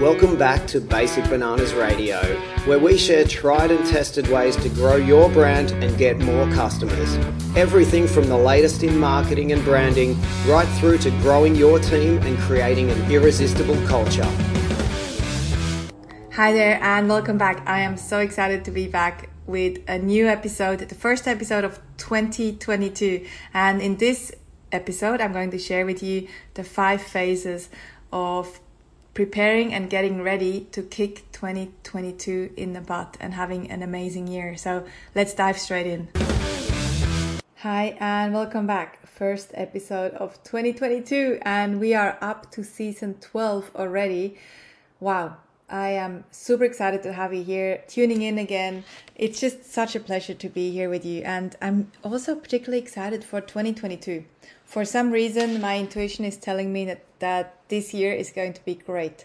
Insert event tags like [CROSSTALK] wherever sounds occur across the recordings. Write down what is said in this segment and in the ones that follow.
Welcome back to Basic Bananas Radio, where we share tried and tested ways to grow your brand and get more customers. Everything from the latest in marketing and branding, right through to growing your team and creating an irresistible culture. Hi there, and welcome back. I am so excited to be back with a new episode, the first episode of 2022. And in this episode, I'm going to share with you the five phases of preparing and getting ready to kick 2022 in the butt and having an amazing year. So let's dive straight in. Hi, and welcome back. First episode of 2022, and we are up to season 12 already. Wow, I am super excited to have you here tuning in again. It's just such a pleasure to be here with you. And I'm also particularly excited for 2022. For some reason, my intuition is telling me that, that this year is going to be great.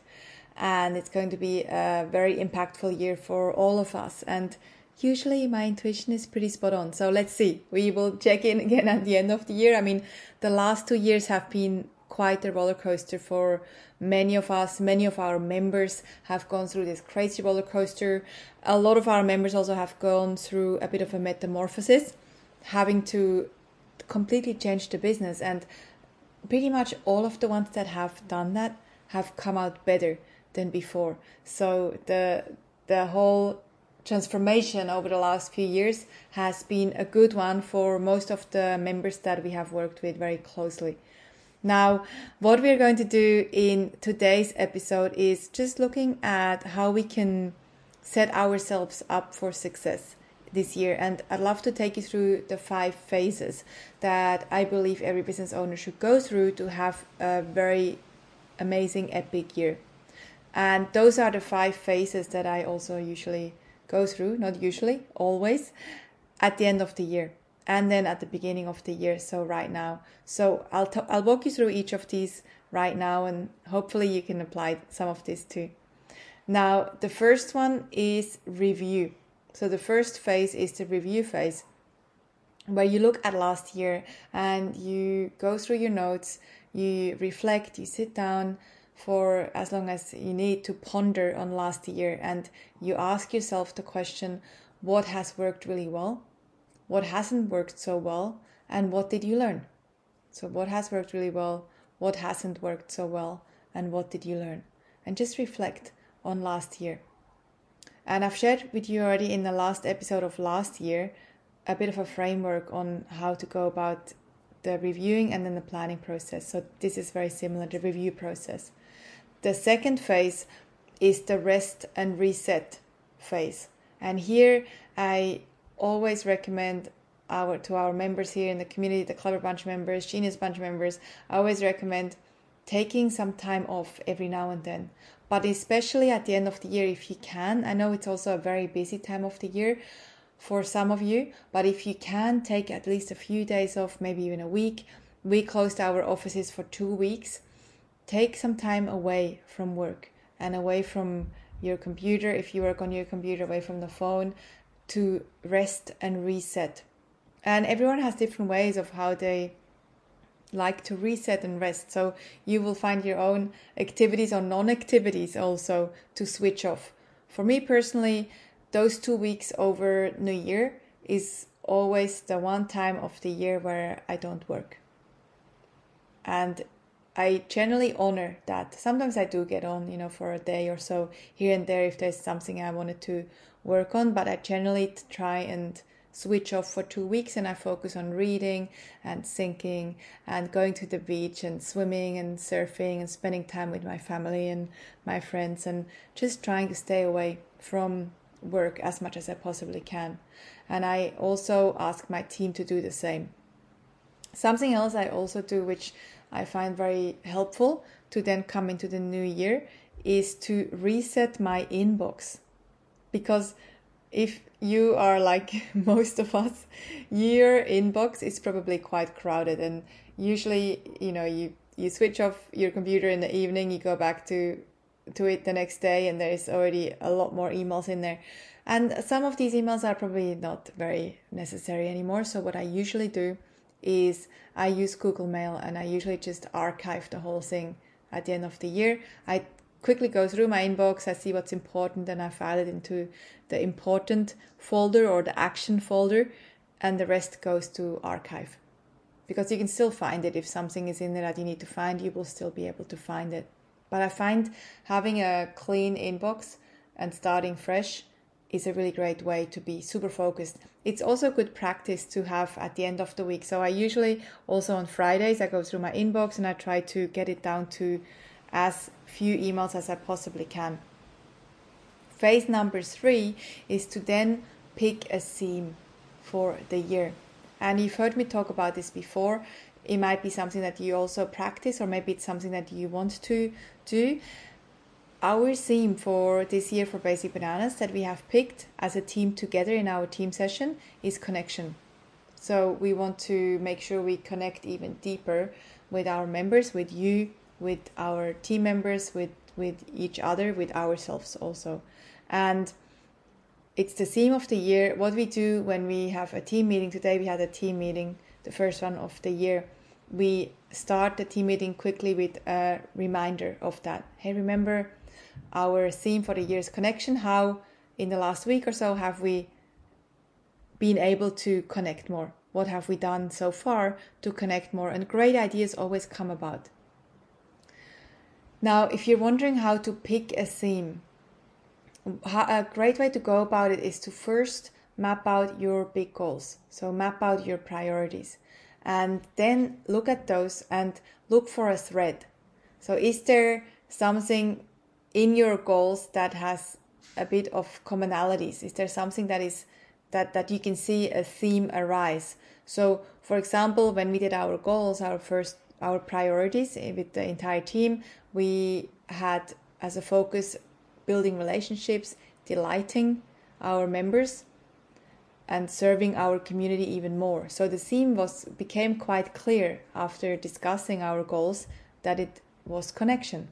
And it's going to be a very impactful year for all of us. And usually my intuition is pretty spot on. So let's see. We will check in again at the end of the year. I mean, the last two years have been quite a roller coaster for many of us. Many of our members have gone through this crazy roller coaster. A lot of our members also have gone through a bit of a metamorphosis, having to completely changed the business. And pretty much all of the ones that have done that have come out better than before. So the the whole transformation over the last few years has been a good one for most of the members that we have worked with very closely. Now, what we're going to do in today's episode is just looking at how we can set ourselves up for success this year. And I'd love to take you through the five phases that I believe every business owner should go through to have a very amazing, epic year. And those are the five phases that I also usually go through, not usually, always, at the end of the year and then at the beginning of the year so right now so i'll t- i'll walk you through each of these right now and hopefully you can apply some of this too now the first one is review so the first phase is the review phase where you look at last year and you go through your notes you reflect you sit down for as long as you need to ponder on last year and you ask yourself the question what has worked really well what hasn't worked so well, and what did you learn? So, what has worked really well, what hasn't worked so well, and what did you learn? And just reflect on last year. And I've shared with you already in the last episode of last year a bit of a framework on how to go about the reviewing and then the planning process. So, this is very similar the review process. The second phase is the rest and reset phase. And here I always recommend our to our members here in the community, the Clever Bunch members, Genius Bunch members, I always recommend taking some time off every now and then. But especially at the end of the year, if you can, I know it's also a very busy time of the year for some of you, but if you can take at least a few days off, maybe even a week, we closed our offices for two weeks. Take some time away from work and away from your computer if you work on your computer, away from the phone, to rest and reset. And everyone has different ways of how they like to reset and rest. So you will find your own activities or non activities also to switch off. For me personally, those two weeks over New Year is always the one time of the year where I don't work. And I generally honor that. Sometimes I do get on, you know, for a day or so here and there if there's something I wanted to work on, but I generally try and switch off for two weeks and I focus on reading and thinking and going to the beach and swimming and surfing and spending time with my family and my friends and just trying to stay away from work as much as I possibly can. And I also ask my team to do the same. Something else I also do, which I find very helpful to then come into the new year, is to reset my inbox because if you are like [LAUGHS] most of us, your inbox is probably quite crowded, and usually, you know, you you switch off your computer in the evening, you go back to to it the next day, and there's already a lot more emails in there. And some of these emails are probably not very necessary anymore. So what I usually do is I use Google Mail, and I usually just archive the whole thing at the end of the year. I quickly go through my inbox, I see what's important, and I file it into the important folder or the action folder, and the rest goes to archive. Because you can still find it if something is in there that you need to find, you will still be able to find it. But I find having a clean inbox and starting fresh is a really great way to be super focused. It's also good practice to have at the end of the week. So I usually also on Fridays I go through my inbox and I try to get it down to as few emails as I possibly can. Phase number 3 is to then pick a theme for the year. And you've heard me talk about this before. It might be something that you also practice or maybe it's something that you want to do our theme for this year for Basic Bananas that we have picked as a team together in our team session is connection. So we want to make sure we connect even deeper with our members, with you, with our team members, with with each other, with ourselves also. And it's the theme of the year. What we do when we have a team meeting today, we had a team meeting, the first one of the year. We start the team meeting quickly with a reminder of that. Hey, remember our theme for the year's connection. How in the last week or so have we been able to connect more? What have we done so far to connect more? And great ideas always come about. Now, if you're wondering how to pick a theme, a great way to go about it is to first map out your big goals. So, map out your priorities and then look at those and look for a thread. So, is there something in your goals that has a bit of commonalities? Is there something that is that that you can see a theme arise? So, for example, when we did our goals, our first our priorities eh, with the entire team, we had as a focus building relationships, delighting our members, and serving our community even more. So the theme was became quite clear after discussing our goals that it was connection.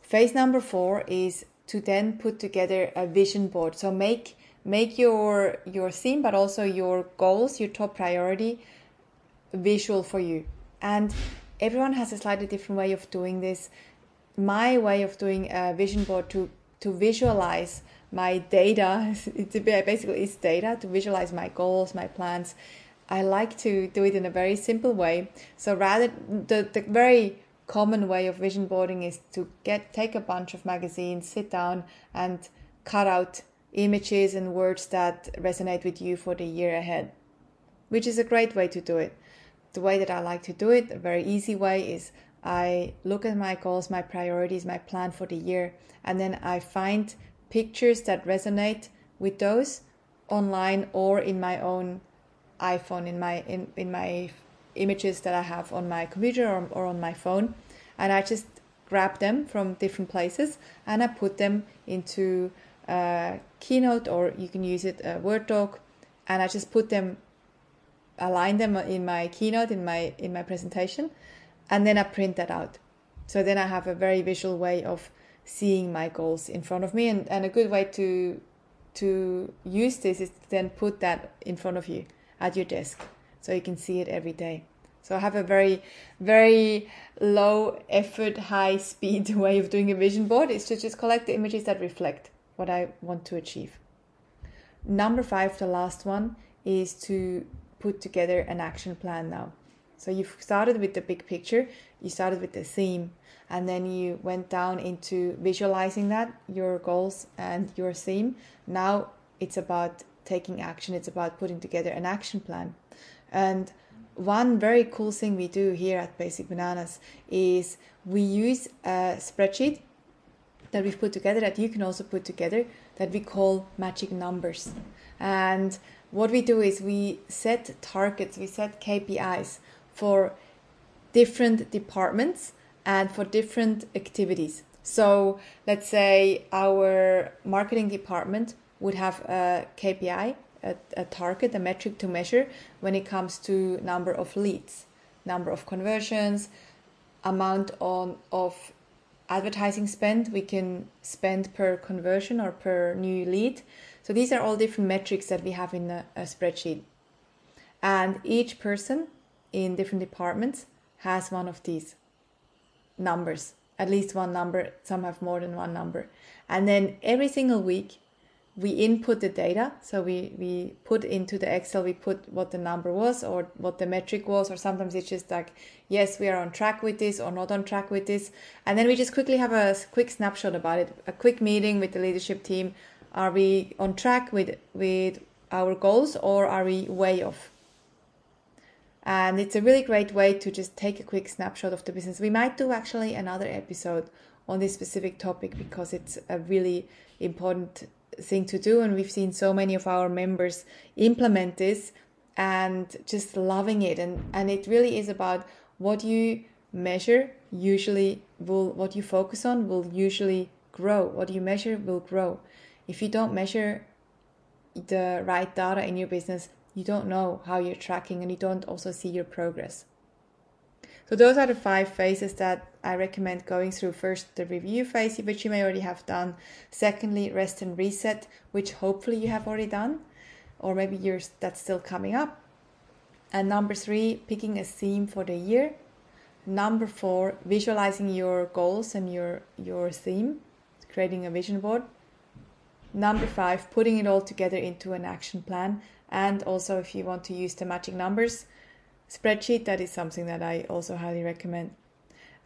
Phase number four is to then put together a vision board. So make make your your theme, but also your goals, your top priority, visual for you. And everyone has a slightly different way of doing this. My way of doing a vision board to to visualize my data, [LAUGHS] it's basically is data to visualize my goals, my plans. I like to do it in a very simple way. So rather the the very common way of vision boarding is to get take a bunch of magazines, sit down and cut out images and words that resonate with you for the year ahead, which is a great way to do it. The way that I like to do it, a very easy way, is I look at my goals, my priorities, my plan for the year, and then I find pictures that resonate with those online or in my own iPhone, in my in, in my images that I have on my computer or, or on my phone, and I just grab them from different places and I put them into Keynote or you can use it a Word doc, and I just put them, align them in my Keynote in my in my presentation, and then I print that out. So then I have a very visual way of seeing my goals in front of me, and, and a good way to to use this is to then put that in front of you at your desk so you can see it every day. So I have a very, very low effort, high [LAUGHS] speed [LAUGHS] way of doing a vision board is to just collect the images that reflect what I want to achieve. Number five, the last one, is to put together an action plan now. So you've started with the big picture, you started with the theme, and then you went down into visualizing that, your goals and your theme. Now it's about taking action, it's about putting together an action plan. And one very cool thing we do here at Basic Bananas is we use a spreadsheet that we've put together that you can also put together that we call magic numbers. And what we do is we set targets, we set KPIs for different departments and for different activities. So let's say our marketing department would have a KPI a, a target, a metric to measure when it comes to number of leads, number of conversions, amount on of advertising spend we can spend per conversion or per new lead. So these are all different metrics that we have in a, a spreadsheet. And each person in different departments has one of these numbers at least one number, some have more than one number. And then every single week, we input the data. So we, we put into the Excel, we put what the number was or what the metric was, or sometimes it's just like, yes, we are on track with this or not on track with this. And then we just quickly have a quick snapshot about it, a quick meeting with the leadership team. Are we on track with, with our goals or are we way off? And it's a really great way to just take a quick snapshot of the business. We might do actually another episode on this specific topic because it's a really important thing to do. And we've seen so many of our members implement this and just loving it. And, and it really is about what you measure usually will, what you focus on will usually grow. What you measure will grow. If you don't measure the right data in your business, you don't know how you're tracking and you don't also see your progress. So those are the five phases that I recommend going through. First, the review phase, which you may already have done. Secondly, rest and reset, which hopefully you have already done, or maybe you're that's still coming up. And number three, picking a theme for the year. Number four, visualizing your goals and your your theme, creating a vision board. Number five, putting it all together into an action plan. And also, if you want to use the magic numbers spreadsheet, that is something that I also highly recommend.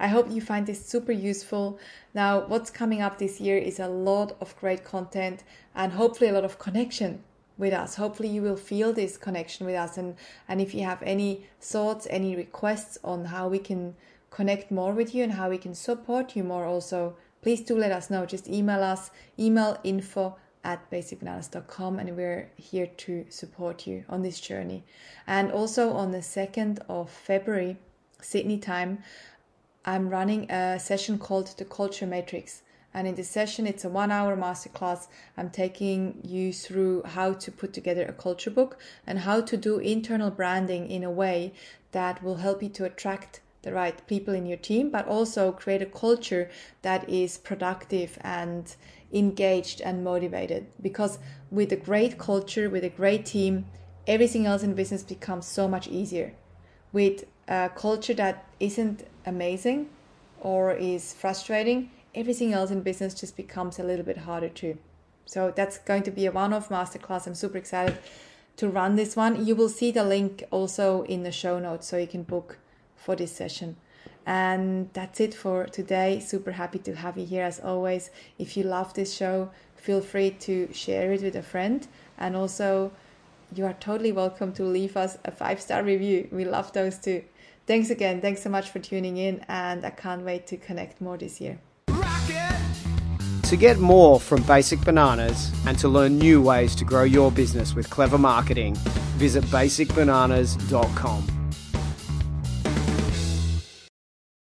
I hope you find this super useful. Now, what's coming up this year is a lot of great content and hopefully a lot of connection with us. Hopefully, you will feel this connection with us. And, and if you have any thoughts, any requests on how we can connect more with you and how we can support you more, also please do let us know. Just email us, email info at basicbananas.com, and we're here to support you on this journey. And also on the 2nd of February, Sydney time, I'm running a session called the Culture Matrix. And in this session, it's a one hour masterclass. I'm taking you through how to put together a culture book and how to do internal branding in a way that will help you to attract the right people in your team, but also create a culture that is productive and engaged and motivated. Because with a great culture, with a great team, everything else in business becomes so much easier. With a culture that isn't amazing or is frustrating, everything else in business just becomes a little bit harder too. So that's going to be a one off masterclass. I'm super excited to run this one. You will see the link also in the show notes so you can book for this session. And that's it for today. Super happy to have you here as always. If you love this show, feel free to share it with a friend. And also, you are totally welcome to leave us a five star review. We love those too. Thanks again. Thanks so much for tuning in. And I can't wait to connect more this year. To get more from Basic Bananas and to learn new ways to grow your business with clever marketing, visit basicbananas.com.